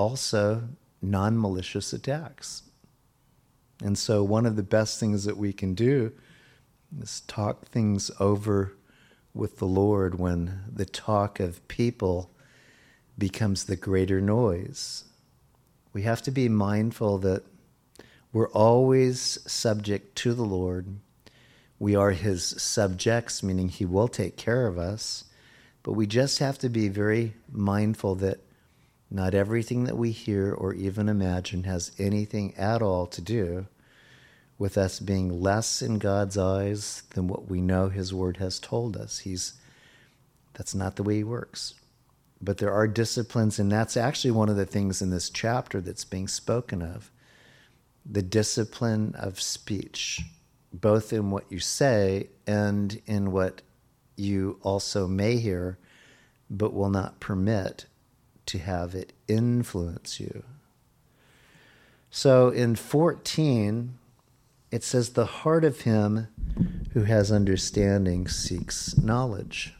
also non malicious attacks. And so, one of the best things that we can do is talk things over with the Lord when the talk of people becomes the greater noise. We have to be mindful that we're always subject to the Lord. We are his subjects, meaning he will take care of us. But we just have to be very mindful that not everything that we hear or even imagine has anything at all to do with us being less in God's eyes than what we know His Word has told us. He's that's not the way He works. But there are disciplines, and that's actually one of the things in this chapter that's being spoken of the discipline of speech, both in what you say and in what you also may hear, but will not permit to have it influence you. So in 14, it says, The heart of him who has understanding seeks knowledge.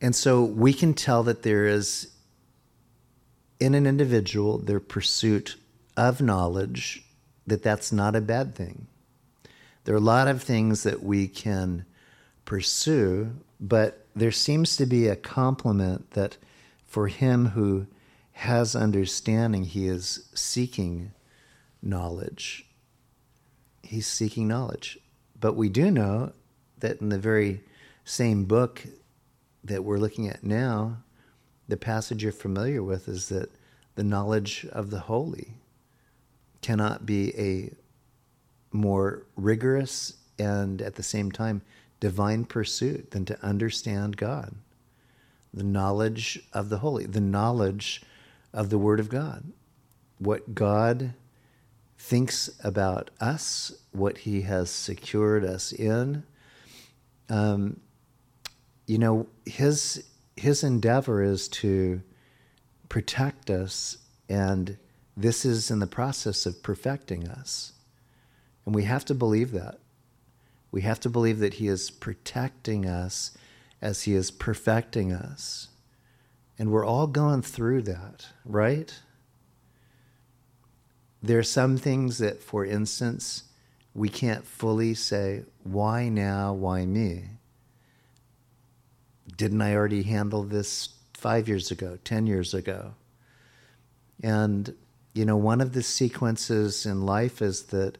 And so we can tell that there is in an individual their pursuit of knowledge, that that's not a bad thing. There are a lot of things that we can pursue, but there seems to be a complement that for him who has understanding, he is seeking knowledge. He's seeking knowledge. But we do know that in the very same book that we're looking at now, the passage you're familiar with is that the knowledge of the holy cannot be a more rigorous and at the same time divine pursuit than to understand God. The knowledge of the holy, the knowledge of the Word of God. What God thinks about us, what He has secured us in. Um, you know, His His endeavor is to protect us, and this is in the process of perfecting us. And we have to believe that. We have to believe that He is protecting us as He is perfecting us. And we're all going through that, right? There are some things that, for instance, we can't fully say, why now, why me? Didn't I already handle this five years ago, 10 years ago? And, you know, one of the sequences in life is that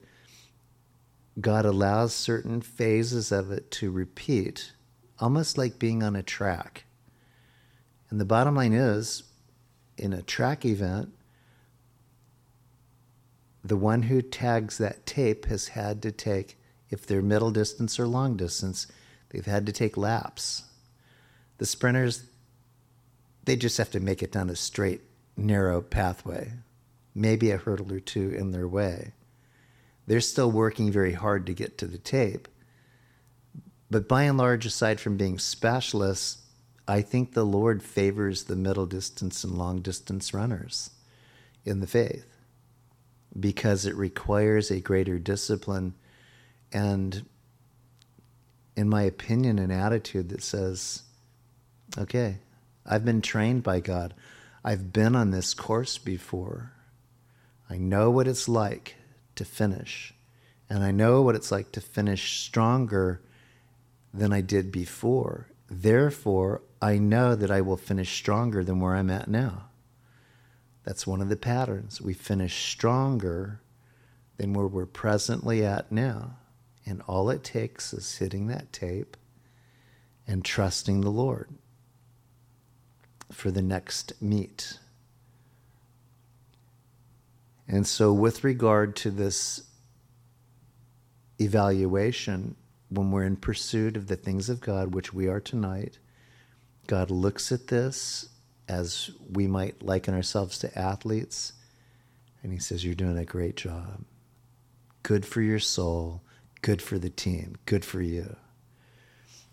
God allows certain phases of it to repeat, almost like being on a track. And the bottom line is, in a track event, the one who tags that tape has had to take, if they're middle distance or long distance, they've had to take laps. The sprinters, they just have to make it down a straight, narrow pathway, maybe a hurdle or two in their way. They're still working very hard to get to the tape. But by and large, aside from being specialists, I think the Lord favors the middle distance and long distance runners in the faith because it requires a greater discipline and, in my opinion, an attitude that says, okay, I've been trained by God. I've been on this course before. I know what it's like to finish. And I know what it's like to finish stronger than I did before. Therefore, I know that I will finish stronger than where I'm at now. That's one of the patterns. We finish stronger than where we're presently at now. And all it takes is hitting that tape and trusting the Lord for the next meet. And so, with regard to this evaluation, when we're in pursuit of the things of God, which we are tonight, God looks at this as we might liken ourselves to athletes, and He says, You're doing a great job. Good for your soul, good for the team, good for you.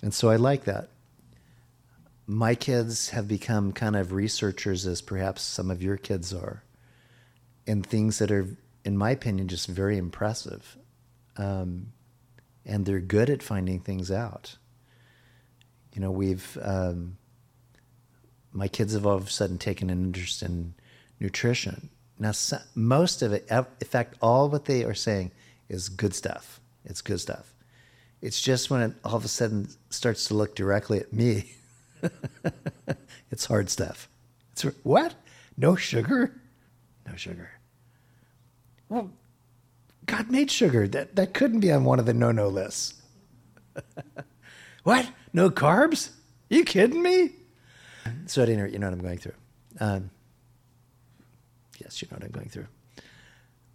And so I like that. My kids have become kind of researchers, as perhaps some of your kids are in things that are, in my opinion, just very impressive. Um, and they're good at finding things out. You know, we've um, my kids have all of a sudden taken an interest in nutrition. Now, most of it, in fact, all what they are saying is good stuff. It's good stuff. It's just when it all of a sudden starts to look directly at me, it's hard stuff. It's what? No sugar? No sugar. Well, God made sugar. That that couldn't be on one of the no-no lists. what? No carbs? Are you kidding me? So at any rate, you know what I'm going through. Um, yes, you know what I'm going through.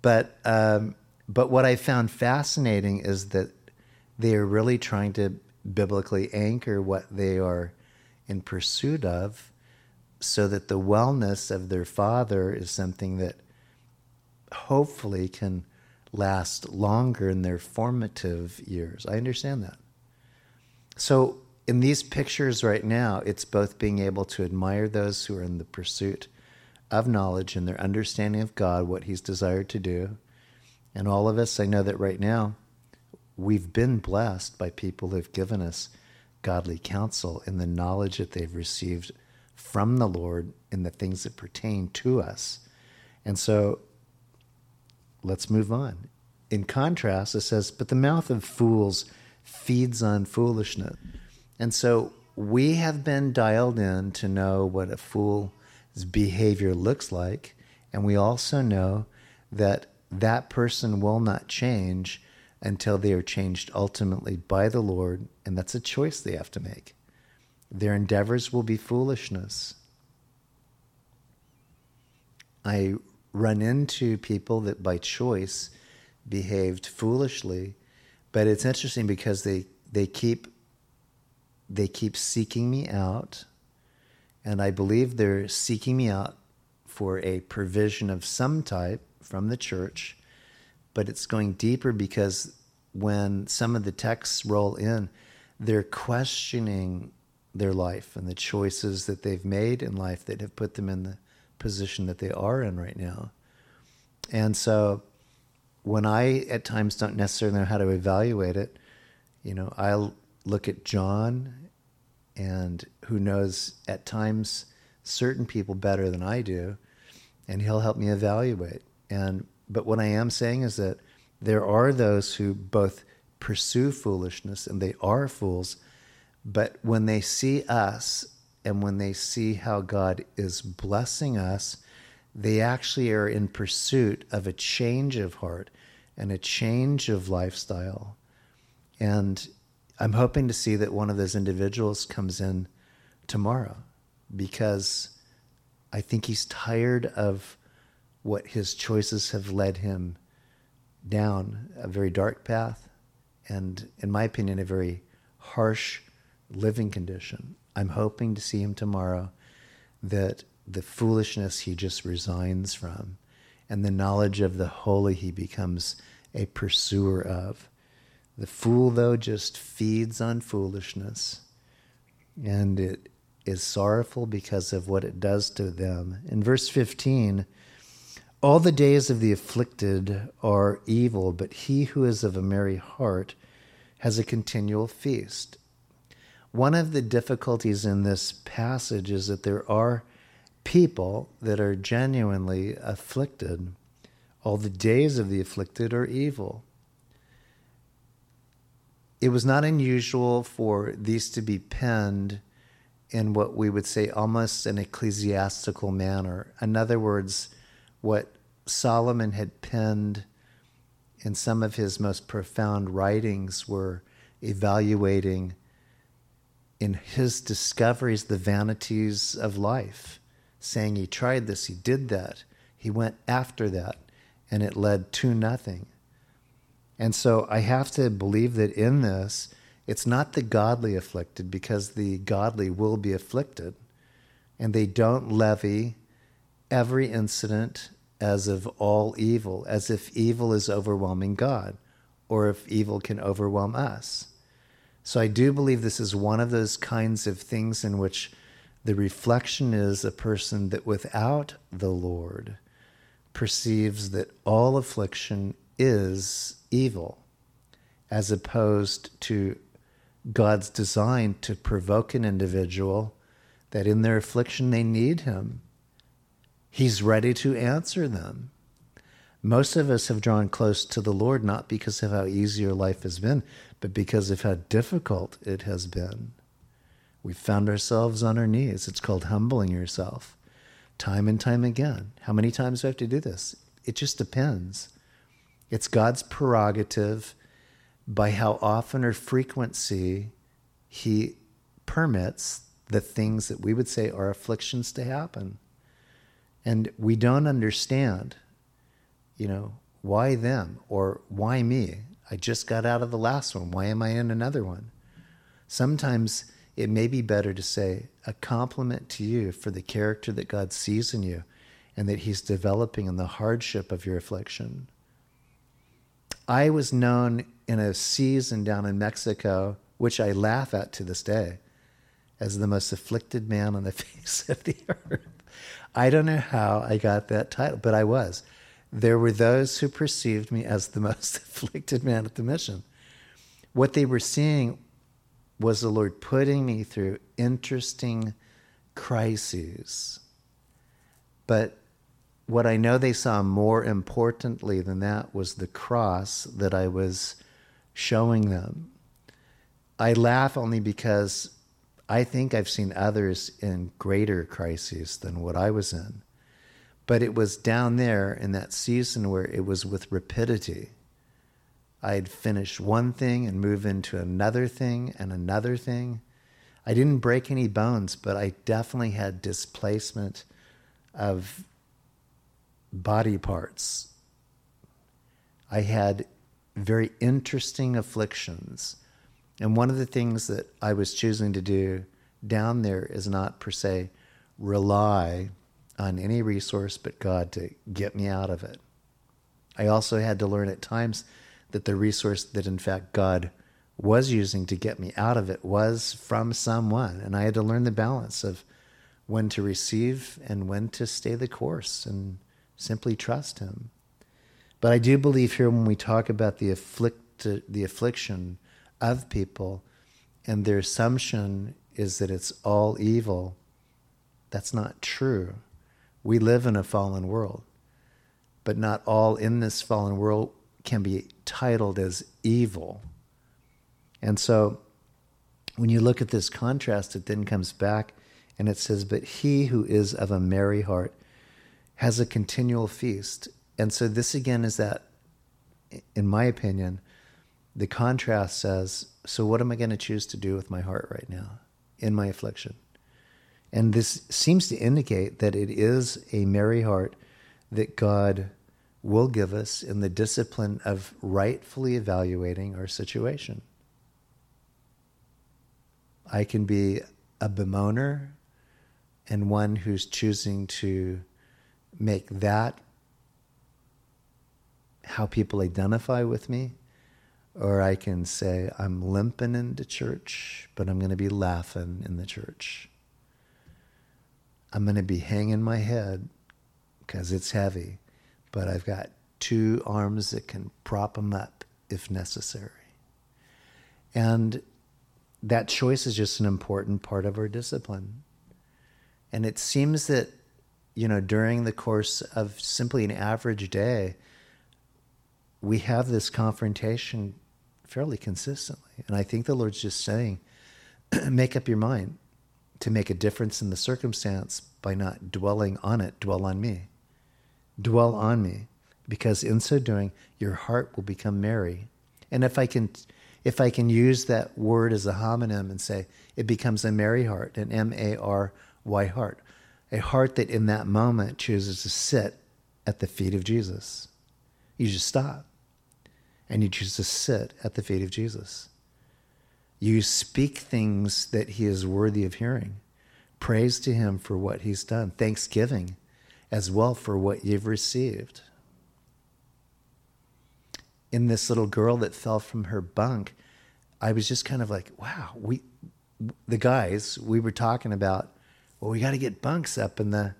But um, but what I found fascinating is that they are really trying to biblically anchor what they are in pursuit of, so that the wellness of their father is something that hopefully can last longer in their formative years. I understand that. So in these pictures right now, it's both being able to admire those who are in the pursuit of knowledge and their understanding of God, what He's desired to do. And all of us, I know that right now, we've been blessed by people who've given us godly counsel in the knowledge that they've received from the Lord in the things that pertain to us. And so let's move on. In contrast, it says, But the mouth of fools feeds on foolishness. And so we have been dialed in to know what a fool's behavior looks like. And we also know that that person will not change until they are changed ultimately by the Lord. And that's a choice they have to make. Their endeavors will be foolishness. I run into people that by choice behaved foolishly, but it's interesting because they, they keep they keep seeking me out, and I believe they're seeking me out for a provision of some type from the church, but it's going deeper because when some of the texts roll in, they're questioning their life and the choices that they've made in life that have put them in the position that they are in right now. And so when I at times don't necessarily know how to evaluate it, you know, I'll look at John and who knows at times certain people better than I do, and he'll help me evaluate. And but what I am saying is that there are those who both pursue foolishness and they are fools, but when they see us and when they see how God is blessing us, they actually are in pursuit of a change of heart and a change of lifestyle. And I'm hoping to see that one of those individuals comes in tomorrow because I think he's tired of what his choices have led him down a very dark path and, in my opinion, a very harsh living condition. I'm hoping to see him tomorrow that the foolishness he just resigns from and the knowledge of the holy he becomes a pursuer of the fool, though, just feeds on foolishness, and it is sorrowful because of what it does to them. In verse 15, all the days of the afflicted are evil, but he who is of a merry heart has a continual feast. One of the difficulties in this passage is that there are people that are genuinely afflicted. All the days of the afflicted are evil it was not unusual for these to be penned in what we would say almost an ecclesiastical manner. In other words, what Solomon had penned in some of his most profound writings were evaluating in his discoveries the vanities of life, saying he tried this, he did that, he went after that, and it led to nothing. And so I have to believe that in this, it's not the godly afflicted because the godly will be afflicted. And they don't levy every incident as of all evil, as if evil is overwhelming God or if evil can overwhelm us. So I do believe this is one of those kinds of things in which the reflection is a person that without the Lord perceives that all affliction is evil, as opposed to God's design to provoke an individual that in their affliction they need Him. He's ready to answer them. Most of us have drawn close to the Lord not because of how easy your life has been, but because of how difficult it has been. We found ourselves on our knees. It's called humbling yourself time and time again. How many times do I have to do this? It just depends. It's God's prerogative by how often or frequency He permits the things that we would say are afflictions to happen. And we don't understand, you know, why them or why me? I just got out of the last one. Why am I in another one? Sometimes it may be better to say a compliment to you for the character that God sees in you and that He's developing in the hardship of your affliction. I was known in a season down in Mexico, which I laugh at to this day, as the most afflicted man on the face of the earth. I don't know how I got that title, but I was. There were those who perceived me as the most afflicted man at the mission. What they were seeing was the Lord putting me through interesting crises. But what I know they saw more importantly than that was the cross that I was showing them. I laugh only because I think I've seen others in greater crises than what I was in. But it was down there in that season where it was with rapidity. I'd finish one thing and move into another thing and another thing. I didn't break any bones, but I definitely had displacement of body parts. I had very interesting afflictions. And one of the things that I was choosing to do down there is not per se rely on any resource but God to get me out of it. I also had to learn at times that the resource that in fact God was using to get me out of it was from someone. And I had to learn the balance of when to receive and when to stay the course and simply trust Him. But I do believe here when we talk about the afflict the affliction of people and their assumption is that it's all evil, that's not true. We live in a fallen world, but not all in this fallen world can be titled as evil. And so when you look at this contrast, it then comes back and it says, But he who is of a merry heart has a continual feast. And so this again is that, in my opinion, the contrast says, So what am I going to choose to do with my heart right now in my affliction? And this seems to indicate that it is a merry heart that God will give us in the discipline of rightfully evaluating our situation. I can be a bemoaner and one who's choosing to make that how people identify with me. Or I can say, I'm limping into church, but I'm going to be laughing in the church. I'm going to be hanging my head because it's heavy but I've got two arms that can prop them up if necessary. And that choice is just an important part of our discipline. And it seems that, you know, during the course of simply an average day, we have this confrontation fairly consistently. And I think the Lord's just saying, make up your mind to make a difference in the circumstance by not dwelling on it, dwell on me dwell on me, because in so doing, your heart will become merry. And if I can, if I can use that word as a homonym and say it becomes a merry heart, an M A R Y heart, a heart that in that moment chooses to sit at the feet of Jesus. You just stop and you choose to sit at the feet of Jesus. You speak things that he is worthy of hearing. Praise to him for what he's done. Thanksgiving as well for what you've received. In this little girl that fell from her bunk, I was just kind of like, wow, we, the guys, we were talking about, well, we got to get bunks up in the,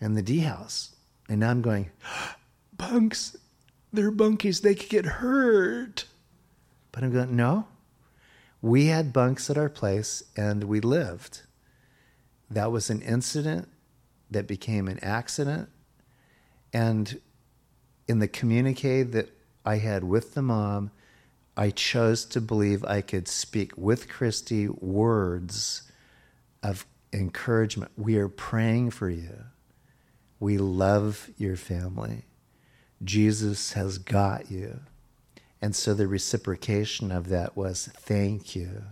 in the D house. And now I'm going, bunks, they're bunkies, they could get hurt. But I'm going, no, we had bunks at our place and we lived. that was an incident that became an accident. And in the communique that I had with the mom, I chose to believe I could speak with Christy words of encouragement. We are praying for you. We love your family. Jesus has got you. And so the reciprocation of that was thank you.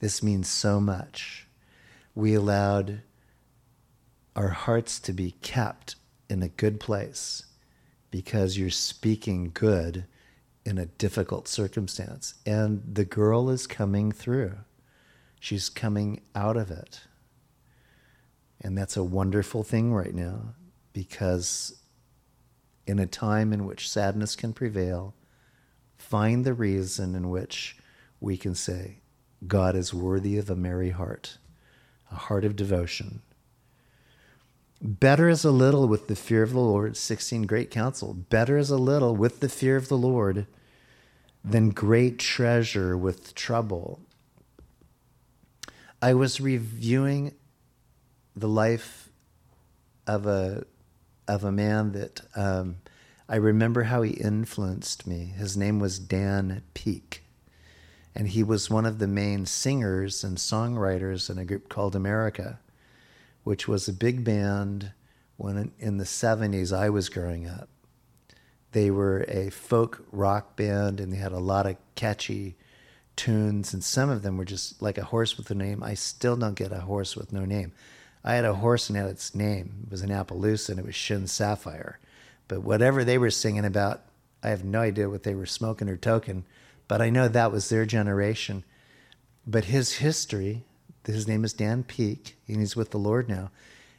This means so much. We allowed our hearts to be kept in a good place because you're speaking good in a difficult circumstance. And the girl is coming through, she's coming out of it. And that's a wonderful thing right now because in a time in which sadness can prevail, find the reason in which we can say, God is worthy of a merry heart, a heart of devotion. Better is a little with the fear of the Lord, 16 great counsel. Better is a little with the fear of the Lord than great treasure with trouble. I was reviewing the life of a of a man that um, I remember how he influenced me. His name was Dan Peek, and he was one of the main singers and songwriters in a group called America, which was a big band when in the '70s I was growing up. They were a folk rock band and they had a lot of catchy tunes, and some of them were just like a horse with a name. I still don't get a horse with no name. I had a horse and had its name. It was an Appaloosa and it was Shin Sapphire. But whatever they were singing about, I have no idea what they were smoking or token, but I know that was their generation. But his history, his name is Dan Peek, and he's with the Lord now.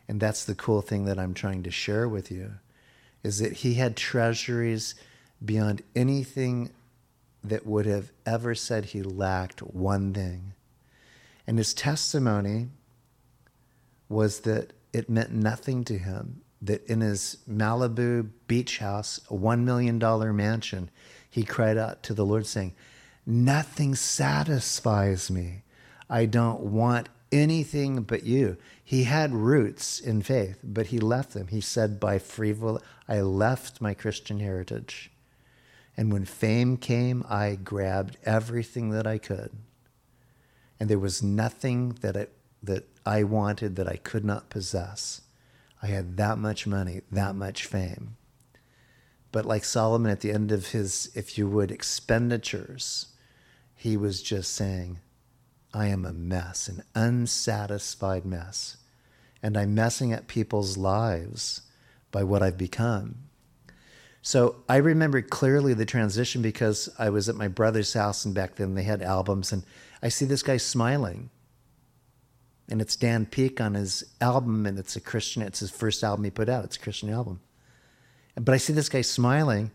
And that's the cool thing that I'm trying to share with you is that he had treasuries beyond anything that would have ever said he lacked one thing. And his testimony was that it meant nothing to him that in his Malibu beach house, a $1 million mansion, he cried out to the Lord, saying, Nothing satisfies me. I don't want anything but you. He had roots in faith, but he left them. He said, by free will, I left my Christian heritage. And when fame came, I grabbed everything that I could. And there was nothing that I, that I wanted that I could not possess. I had that much money, that much fame. But like Solomon at the end of his, if you would, expenditures, he was just saying, I am a mess, an unsatisfied mess. And I'm messing up people's lives by what I've become. So I remember clearly the transition because I was at my brother's house, and back then they had albums, and I see this guy smiling. And it's Dan Peek on his album, and it's a Christian, it's his first album he put out, it's a Christian album. But I see this guy smiling,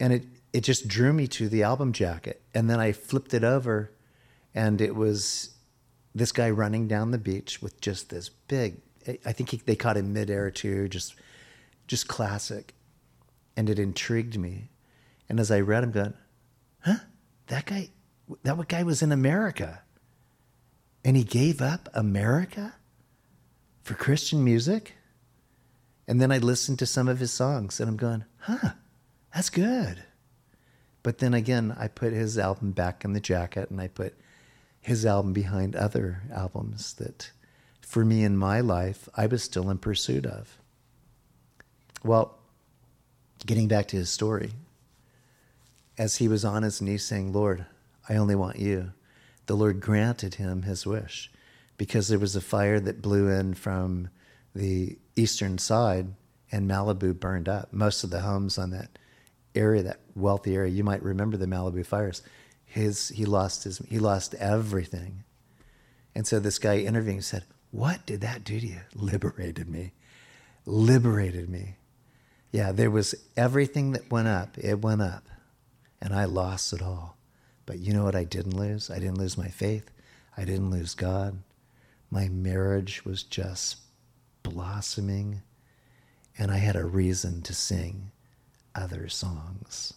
and it, it just drew me to the album jacket. And then I flipped it over and it was this guy running down the beach with just this big. I think he, they caught him midair too, just just classic, and it intrigued me. And as I read, I'm going, huh? That guy, that guy was in America, and he gave up America for Christian music. And then I listened to some of his songs, and I'm going, huh? That's good. But then again, I put his album back in the jacket, and I put his album behind other albums that, for me in my life, I was still in pursuit of. Well, getting back to his story, as he was on his knees saying, Lord, I only want you, the Lord granted him his wish because there was a fire that blew in from the eastern side and Malibu burned up. Most of the homes on that area, that wealthy area, you might remember the Malibu fires his he lost his he lost everything. And so this guy interviewing said, What did that do to you? Liberated me. Liberated me. Yeah, there was everything that went up, it went up. And I lost it all. But you know what I didn't lose? I didn't lose my faith. I didn't lose God. My marriage was just blossoming, and I had a reason to sing other songs.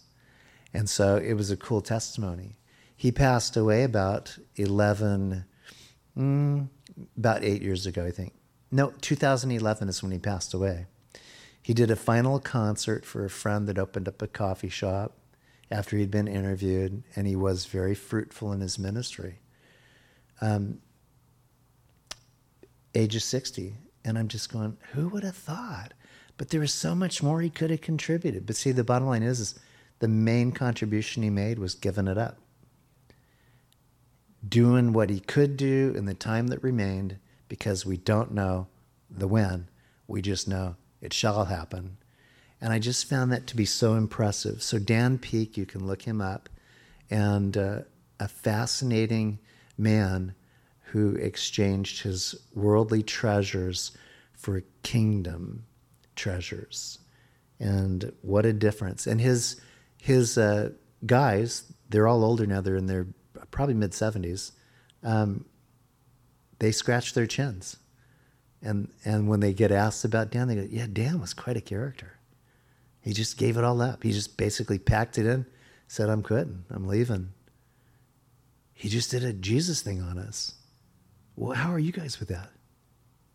And so it was a cool testimony he passed away about 11, mm, about eight years ago, I think. No, 2011 is when he passed away. He did a final concert for a friend that opened up a coffee shop after he'd been interviewed, and he was very fruitful in his ministry. Um, age of 60. And I'm just going, who would have thought? But there was so much more he could have contributed. But see, the bottom line is, is the main contribution he made was giving it up. Doing what he could do in the time that remained because we don't know the when. We just know it shall happen. And I just found that to be so impressive. So, Dan Peek, you can look him up, and uh, a fascinating man who exchanged his worldly treasures for kingdom treasures. And what a difference. And his, his uh, guys, they're all older now, they're in their probably mid 70s. Um, they scratch their chins. And, and when they get asked about Dan, they go, Yeah, Dan was quite a character. He just gave it all up. He just basically packed it in, said, I'm quitting, I'm leaving. He just did a Jesus thing on us. Well, how are you guys with that?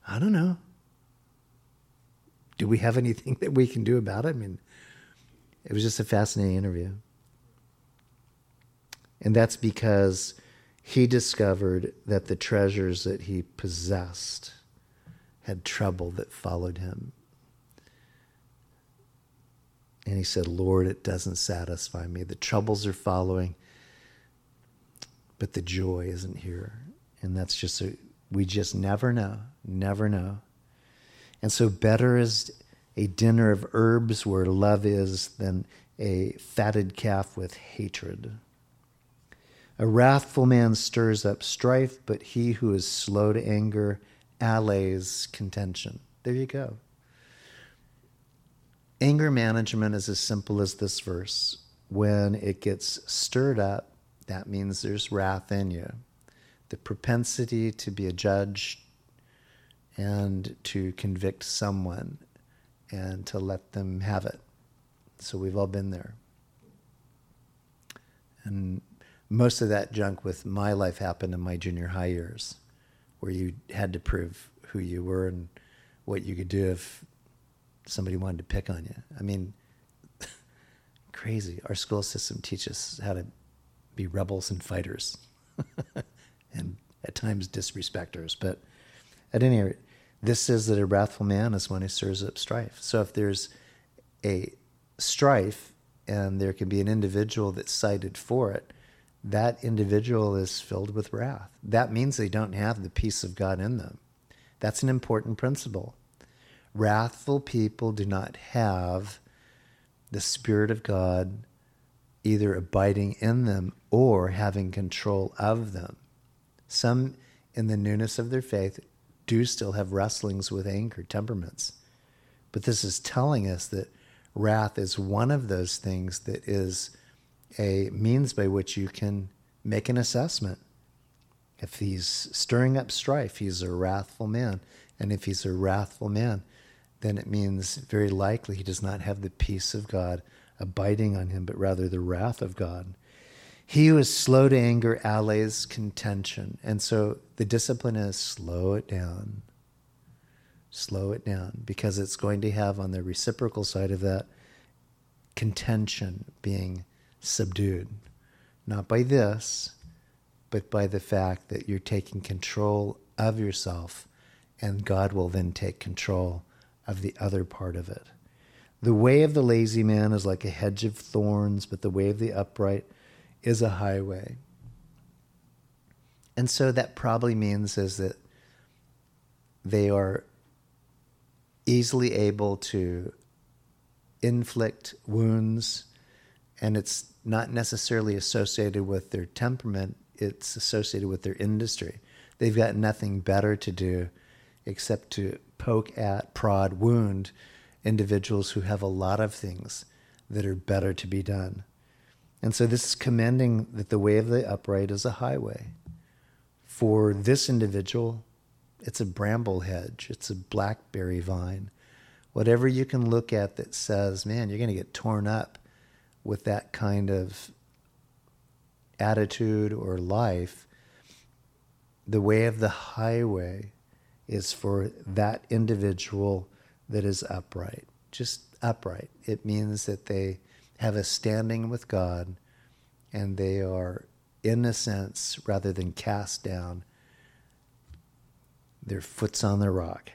I don't know. Do we have anything that we can do about it? I mean, it was just a fascinating interview. And that's because he discovered that the treasures that he possessed had trouble that followed him. And he said, Lord, it doesn't satisfy me. The troubles are following, but the joy isn't here. And that's just a, we just never know, never know. And so better is a dinner of herbs where love is than a fatted calf with hatred. A wrathful man stirs up strife, but he who is slow to anger allays contention. There you go. Anger management is as simple as this verse. When it gets stirred up, that means there's wrath in you. The propensity to be a judge and to convict someone and to let them have it. So we've all been there. And most of that junk with my life happened in my junior high years, where you had to prove who you were and what you could do if somebody wanted to pick on you. I mean, crazy. Our school system teaches how to be rebels and fighters, and at times disrespecters. But at any rate, this says that a wrathful man is one who stirs up strife. So if there's a strife and there can be an individual that's cited for it, that individual is filled with wrath. That means they don't have the peace of God in them. That's an important principle. Wrathful people do not have the Spirit of God either abiding in them or having control of them. Some, in the newness of their faith, do still have wrestlings with anger, temperaments. But this is telling us that wrath is one of those things that is a means by which you can make an assessment. If he's stirring up strife, he's a wrathful man. And if he's a wrathful man, then it means very likely he does not have the peace of God abiding on him, but rather the wrath of God. He who is slow to anger allays contention. And so the discipline is slow it down. Slow it down because it's going to have on the reciprocal side of that contention being subdued. Not by this, but by the fact that you're taking control of yourself, and God will then take control of the other part of it. The way of the lazy man is like a hedge of thorns, but the way of the upright is a highway. And so that probably means is that they are easily able to inflict wounds and it's not necessarily associated with their temperament it's associated with their industry they've got nothing better to do except to poke at prod wound individuals who have a lot of things that are better to be done and so this is commending that the way of the upright is a highway. For this individual, it's a bramble hedge, it's a blackberry vine. Whatever you can look at that says, man, you're going to get torn up with that kind of attitude or life, the way of the highway is for that individual that is upright, just upright. It means that they have a standing with God and they are, in a sense, rather than cast down, their foot's on the rock.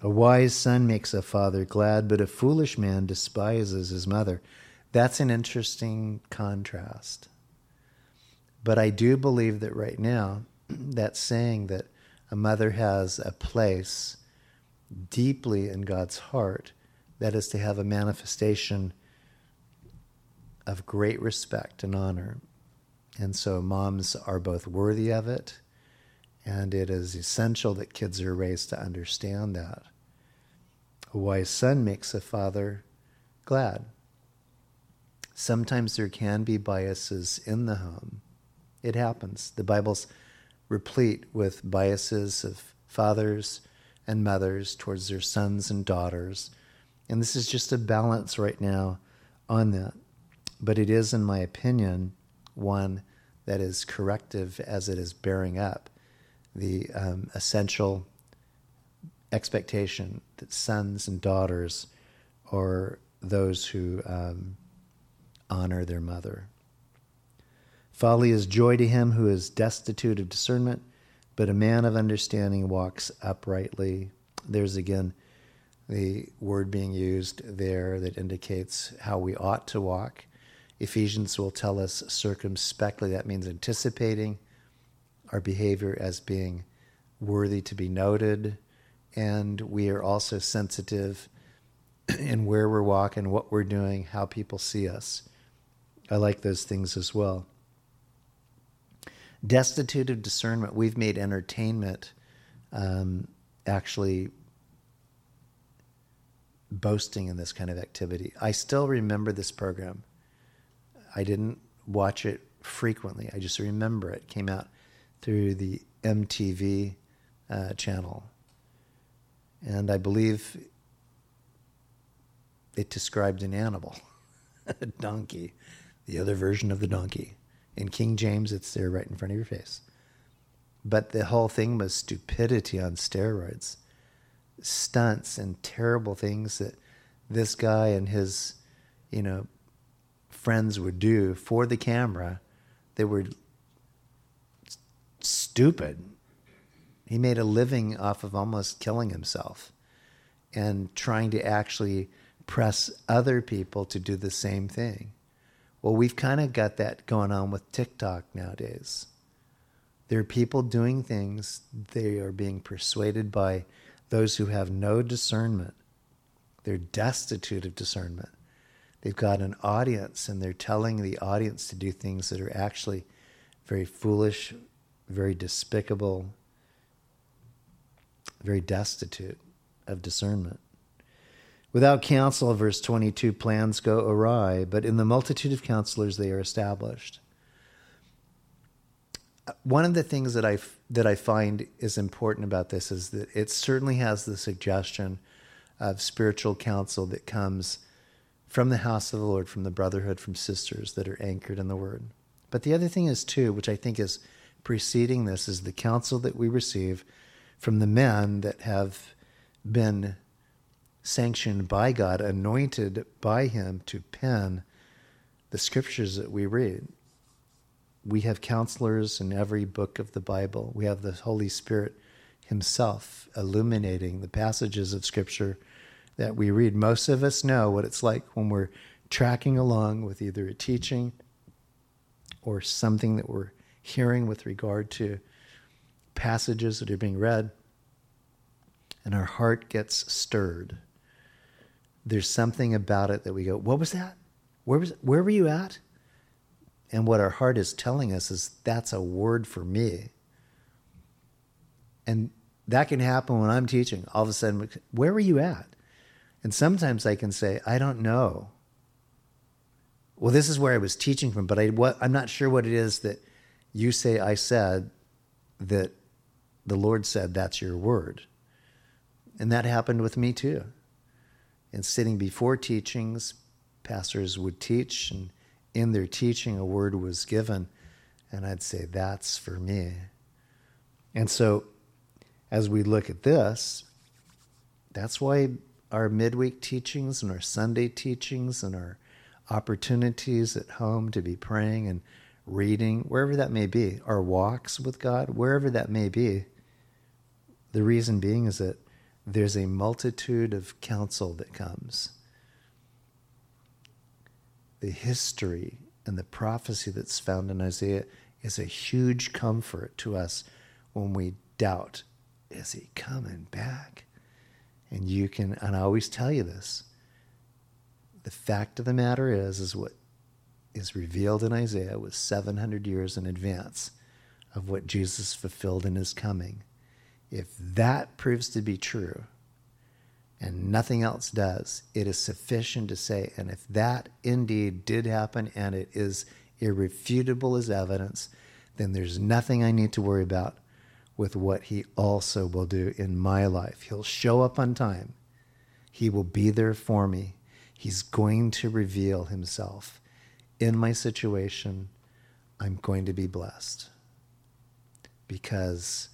A wise son makes a father glad, but a foolish man despises his mother. That's an interesting contrast. But I do believe that right now, that saying that a mother has a place deeply in God's heart, that is to have a manifestation of great respect and honor. And so moms are both worthy of it, and it is essential that kids are raised to understand that. A wise son makes a father glad. Sometimes there can be biases in the home. It happens. The Bible's replete with biases of fathers and mothers towards their sons and daughters. And this is just a balance right now on that. But it is, in my opinion, one that is corrective as it is bearing up the um, essential expectation that sons and daughters are those who um, honor their mother. Folly is joy to him who is destitute of discernment, but a man of understanding walks uprightly. There's again the word being used there that indicates how we ought to walk. Ephesians will tell us circumspectly, that means anticipating our behavior as being worthy to be noted, and we are also sensitive in where we're walking, what we're doing, how people see us. I like those things as well. Destitute of discernment, we've made entertainment um, actually boasting in this kind of activity. I still remember this program. I didn't watch it frequently. I just remember it came out through the MTV uh, channel and I believe it described an animal, a donkey, the other version of the donkey. In King James, it's there right in front of your face. But the whole thing was stupidity on steroids, stunts and terrible things that this guy and his, you know, friends would do for the camera. They were stupid he made a living off of almost killing himself and trying to actually press other people to do the same thing. Well, we've kind of got that going on with TikTok nowadays. There are people doing things, they are being persuaded by those who have no discernment. They're destitute of discernment. They've got an audience and they're telling the audience to do things that are actually very foolish, very despicable, very destitute of discernment. Without counsel, verse 22, plans go awry, but in the multitude of counselors they are established. Uh, one of the things that I, that I find is important about this is that it certainly has the suggestion of spiritual counsel that comes from the house of the Lord, from the brotherhood, from sisters that are anchored in the word. But the other thing is, too, which I think is preceding this, is the counsel that we receive from the men that have been sanctioned by God, anointed by Him to pen the scriptures that we read. We have counselors in every book of the Bible. We have the Holy Spirit Himself illuminating the passages of Scripture that we read. Most of us know what it's like when we're tracking along with either a teaching or something that we're hearing with regard to passages that are being read, and our heart gets stirred. There's something about it that we go, What was that? Where, was, where were you at? And what our heart is telling us is that's a word for me. And that can happen when I'm teaching. All of a sudden, where were you at? And sometimes I can say, I don't know. Well, this is where I was teaching from, but I, what, I'm not sure what it is that you say I said that the Lord said that's your word. And that happened with me too. And sitting before teachings, pastors would teach, and in their teaching, a word was given. And I'd say, That's for me. And so, as we look at this, that's why our midweek teachings and our Sunday teachings and our opportunities at home to be praying and reading, wherever that may be, our walks with God, wherever that may be. The reason being is that there's a multitude of counsel that comes. The history and the prophecy that's found in Isaiah is a huge comfort to us when we doubt is he coming back? And you can, and I always tell you this the fact of the matter is, is what is revealed in Isaiah was 700 years in advance of what Jesus fulfilled in his coming. If that proves to be true, and nothing else does, it is sufficient to say, and if that indeed did happen and it is irrefutable as evidence, then there's nothing I need to worry about with what he also will do in my life. He'll show up on time, he will be there for me. He's going to reveal himself in my situation. I'm going to be blessed because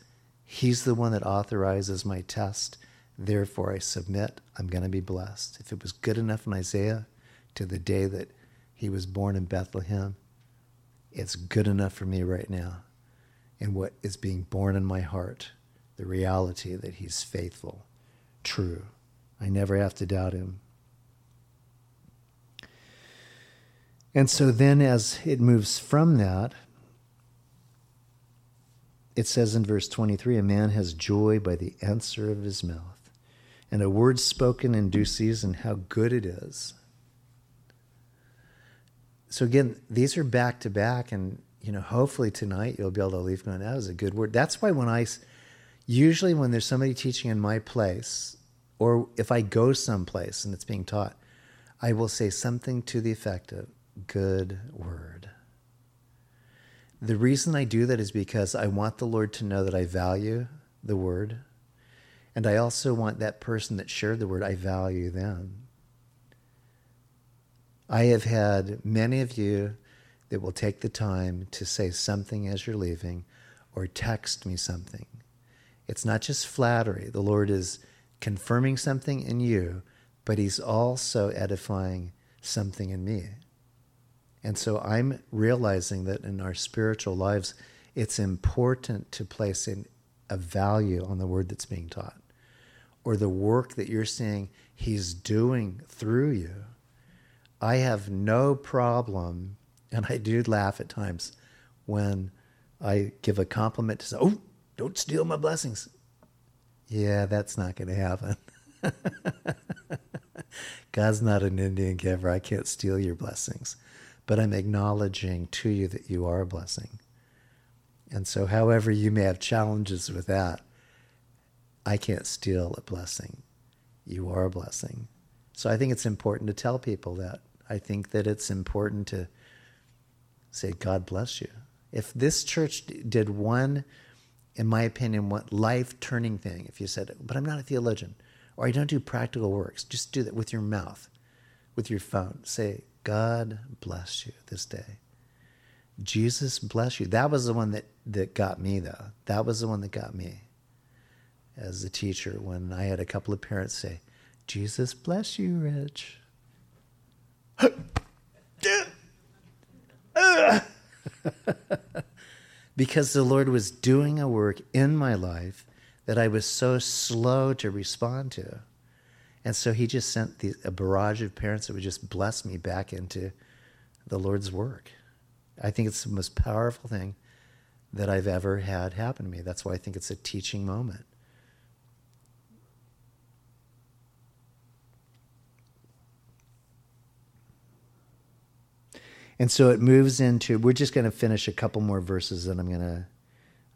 he's the one that authorizes my test Therefore, I submit, I'm going to be blessed. If it was good enough in Isaiah to the day that he was born in Bethlehem, it's good enough for me right now. And what is being born in my heart, the reality that he's faithful, true. I never have to doubt him. And so then, as it moves from that, it says in verse 23 a man has joy by the answer of his mouth and a word spoken in due season, how good it is. So again, these are back to back, and you know, hopefully tonight you'll be able to leave going, that was a good word. That's why when I, usually when there's somebody teaching in my place, or if I go someplace and it's being taught, I will say something to the effect of, good word. The reason I do that is because I want the Lord to know that I value the word and I also want that person that shared the word, I value them. I have had many of you that will take the time to say something as you're leaving or text me something. It's not just flattery. The Lord is confirming something in you, but He's also edifying something in me. And so I'm realizing that in our spiritual lives, it's important to place in a value on the word that's being taught or the work that you're seeing He's doing through you, I have no problem, and I do laugh at times when I give a compliment to say, Oh, don't steal my blessings. Yeah, that's not going to happen. God's not an Indian giver. I can't steal your blessings. But I'm acknowledging to you that you are a blessing. And so, however, you may have challenges with that, I can't steal a blessing. You are a blessing. So I think it's important to tell people that. I think that it's important to say, God bless you. If this church did one, in my opinion, one life turning thing, if you said, but I'm not a theologian, or I don't do practical works, just do that with your mouth, with your phone. Say, God bless you this day. Jesus bless you. That was the one that, that got me, though. That was the one that got me as a teacher when I had a couple of parents say, Jesus bless you, Rich. because the Lord was doing a work in my life that I was so slow to respond to. And so he just sent the, a barrage of parents that would just bless me back into the Lord's work. I think it's the most powerful thing that I've ever had happen to me. That's why I think it's a teaching moment. And so it moves into we're just going to finish a couple more verses and I'm going to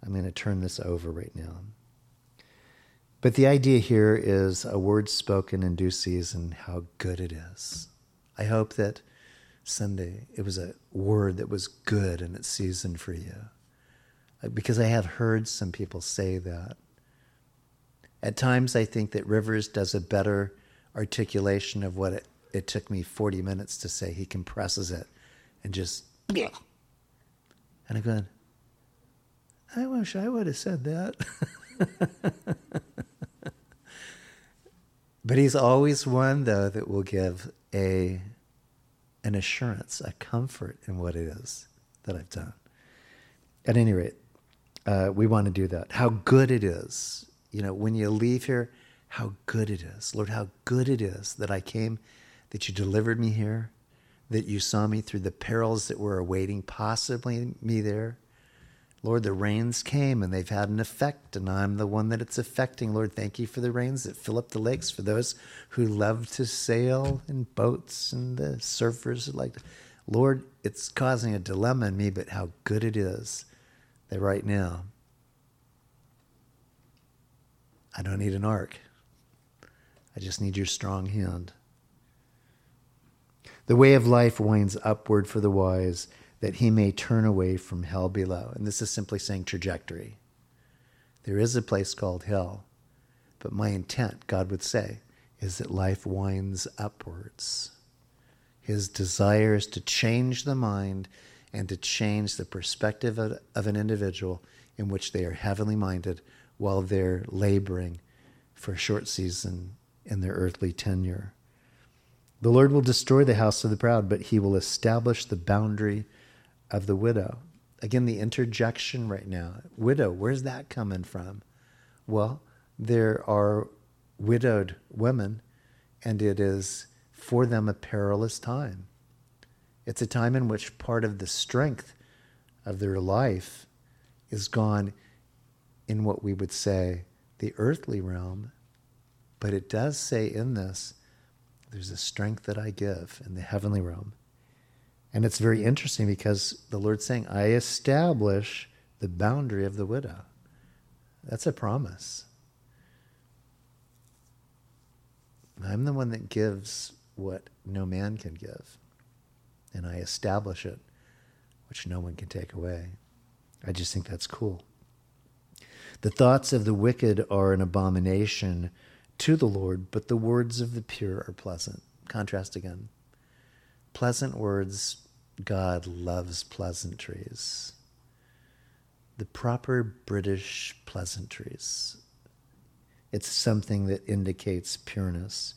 I'm going to turn this over right now. But the idea here is a word spoken in due season, how good it is. I hope that Sunday it was a word that was good in its season for you. Uh, because I have heard some people say that. At times, I think that Rivers does a better articulation of what it, it took me 40 minutes to say. He compresses it and just And I'm going, I wish I would have said that. but he's always one, though, that will give a an assurance, a comfort in what it is that I've done. At any rate, uh, we want to do that. How good it is, you know, when you leave here, how good it is. Lord, how good it is that I came, that you delivered me here, that you saw me through the perils that were awaiting possibly me there. Lord, the rains came and they've had an effect, and I'm the one that it's affecting. Lord, thank you for the rains that fill up the lakes for those who love to sail in boats and the surfers like. Lord, it's causing a dilemma in me, but how good it is that right now I don't need an ark. I just need your strong hand. The way of life winds upward for the wise, that he may turn away from hell below. And this is simply saying trajectory. There is a place called hell, but my intent, God would say, is that life winds upwards. His desire is to change the mind and to change the perspective of, an individual in which they are heavenly minded while they're laboring for a short season in their earthly tenure. The Lord will destroy the house of the proud, but he will establish the boundary of the widow. Again, the interjection right now widow, where's that coming from? Well, there are widowed women, and it is for them a perilous time. It's a time in which part of the strength of their life is gone in what we would say the earthly realm. But it does say in this, there's a strength that I give in the heavenly realm. And it's very interesting because the Lord's saying, I establish the boundary of the widow. That's a promise. I'm the one that gives what no man can give, and I establish it, which no one can take away. I just think that's cool. The thoughts of the wicked are an abomination to the Lord, but the words of the pure are pleasant. Contrast again. Pleasant words, God loves pleasantries. The proper British pleasantries. It's something that indicates pureness.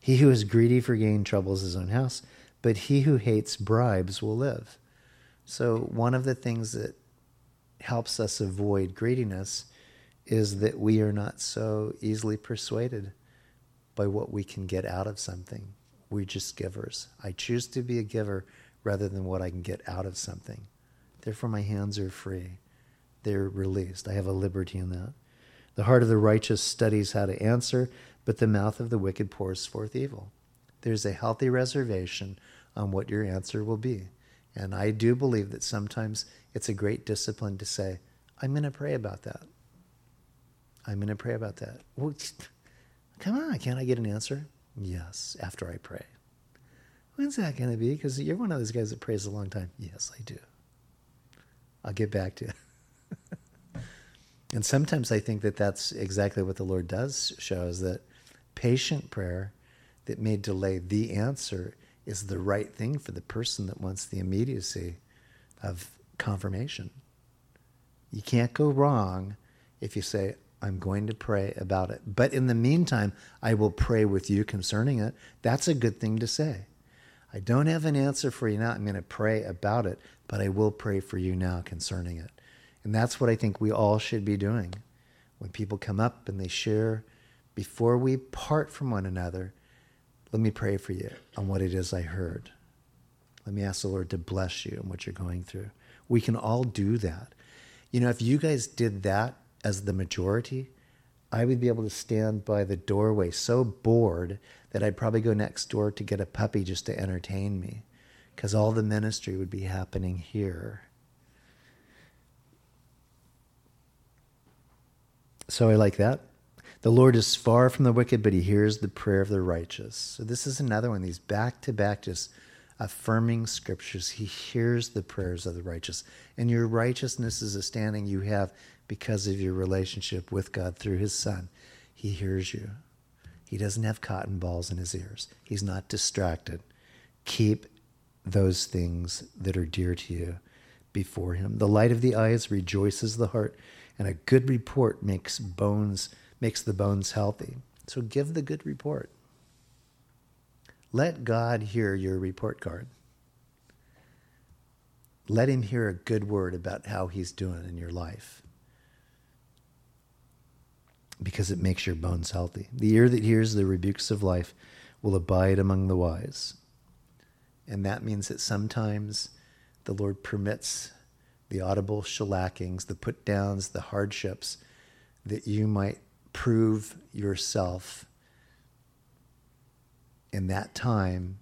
He who is greedy for gain troubles his own house, but he who hates bribes will live. So, one of the things that helps us avoid greediness is that we are not so easily persuaded by what we can get out of something. We're just givers. I choose to be a giver rather than what I can get out of something. Therefore, my hands are free. They're released. I have a liberty in that. The heart of the righteous studies how to answer, but the mouth of the wicked pours forth evil. There's a healthy reservation on what your answer will be. And I do believe that sometimes it's a great discipline to say, I'm going to pray about that. I'm going to pray about that. Well, come on, can't I get an answer? Yes, after I pray. When's that going to be? Because you're one of those guys that prays a long time. Yes, I do. I'll get back to you. and sometimes I think that that's exactly what the Lord does show is that patient prayer that may delay the answer is the right thing for the person that wants the immediacy of confirmation. You can't go wrong if you say, I'm going to pray about it. But in the meantime, I will pray with you concerning it. That's a good thing to say. I don't have an answer for you now. I'm going to pray about it, but I will pray for you now concerning it. And that's what I think we all should be doing. When people come up and they share, before we part from one another, let me pray for you on what it is I heard. Let me ask the Lord to bless you and what you're going through. We can all do that. You know, if you guys did that as the majority, I would be able to stand by the doorway so bored that I'd probably go next door to get a puppy just to entertain me because all the ministry would be happening here. So I like that. The Lord is far from the wicked, but he hears the prayer of the righteous. So this is another one, these back to back, just affirming scriptures. He hears the prayers of the righteous. And your righteousness is a standing you have because of your relationship with God through his Son. He hears you. He doesn't have cotton balls in his ears. He's not distracted. Keep those things that are dear to you before him. The light of the eyes rejoices the heart, and a good report makes bones makes the bones healthy. So give the good report. Let God hear your report card. Let him hear a good word about how he's doing in your life. Because it makes your bones healthy. The ear that hears the rebukes of life will abide among the wise. And that means that sometimes the Lord permits the audible shellackings, the put downs, the hardships, that you might prove yourself in that time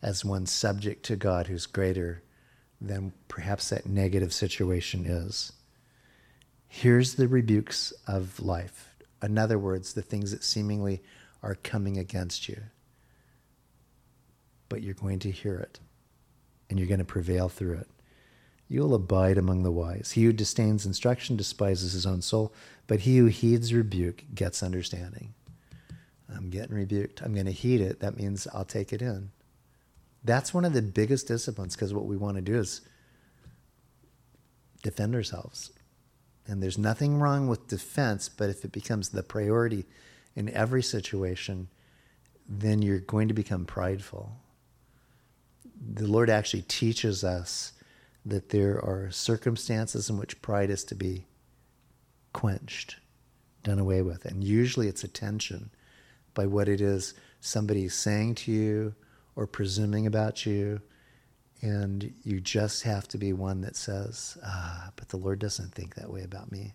as one subject to God who's greater than perhaps that negative situation is. Here's the rebukes of life. In other words, the things that seemingly are coming against you. But you're going to hear it and you're going to prevail through it. You'll abide among the wise. He who disdains instruction despises his own soul, but he who heeds rebuke gets understanding. I'm getting rebuked. I'm going to heed it. That means I'll take it in. That's one of the biggest disciplines because what we want to do is defend ourselves. And there's nothing wrong with defense, but if it becomes the priority in every situation, then you're going to become prideful. The Lord actually teaches us that there are circumstances in which pride is to be quenched, done away with. And usually it's attention by what it is somebody's saying to you or presuming about you. And you just have to be one that says, ah, but the Lord doesn't think that way about me.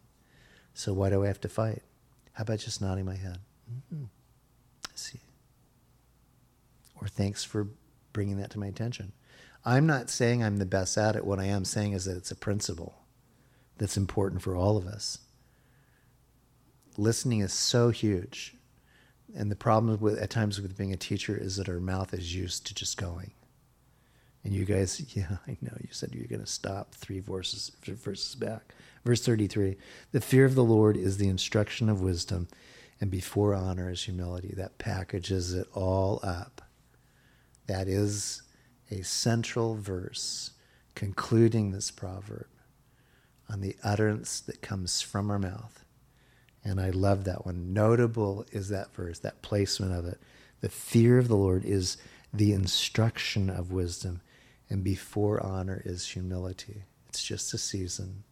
So why do I have to fight? How about just nodding my head? Mm-hmm. I see. Or thanks for bringing that to my attention. I'm not saying I'm the best at it. What I am saying is that it's a principle that's important for all of us. Listening is so huge. And the problem with at times with being a teacher is that our mouth is used to just going. And you guys, yeah, I know. You said you're going to stop three verses, verses back. Verse 33 The fear of the Lord is the instruction of wisdom, and before honor is humility. That packages it all up. That is a central verse concluding this proverb on the utterance that comes from our mouth. And I love that one. Notable is that verse, that placement of it. The fear of the Lord is the instruction of wisdom, and before honor is humility. It's just a season.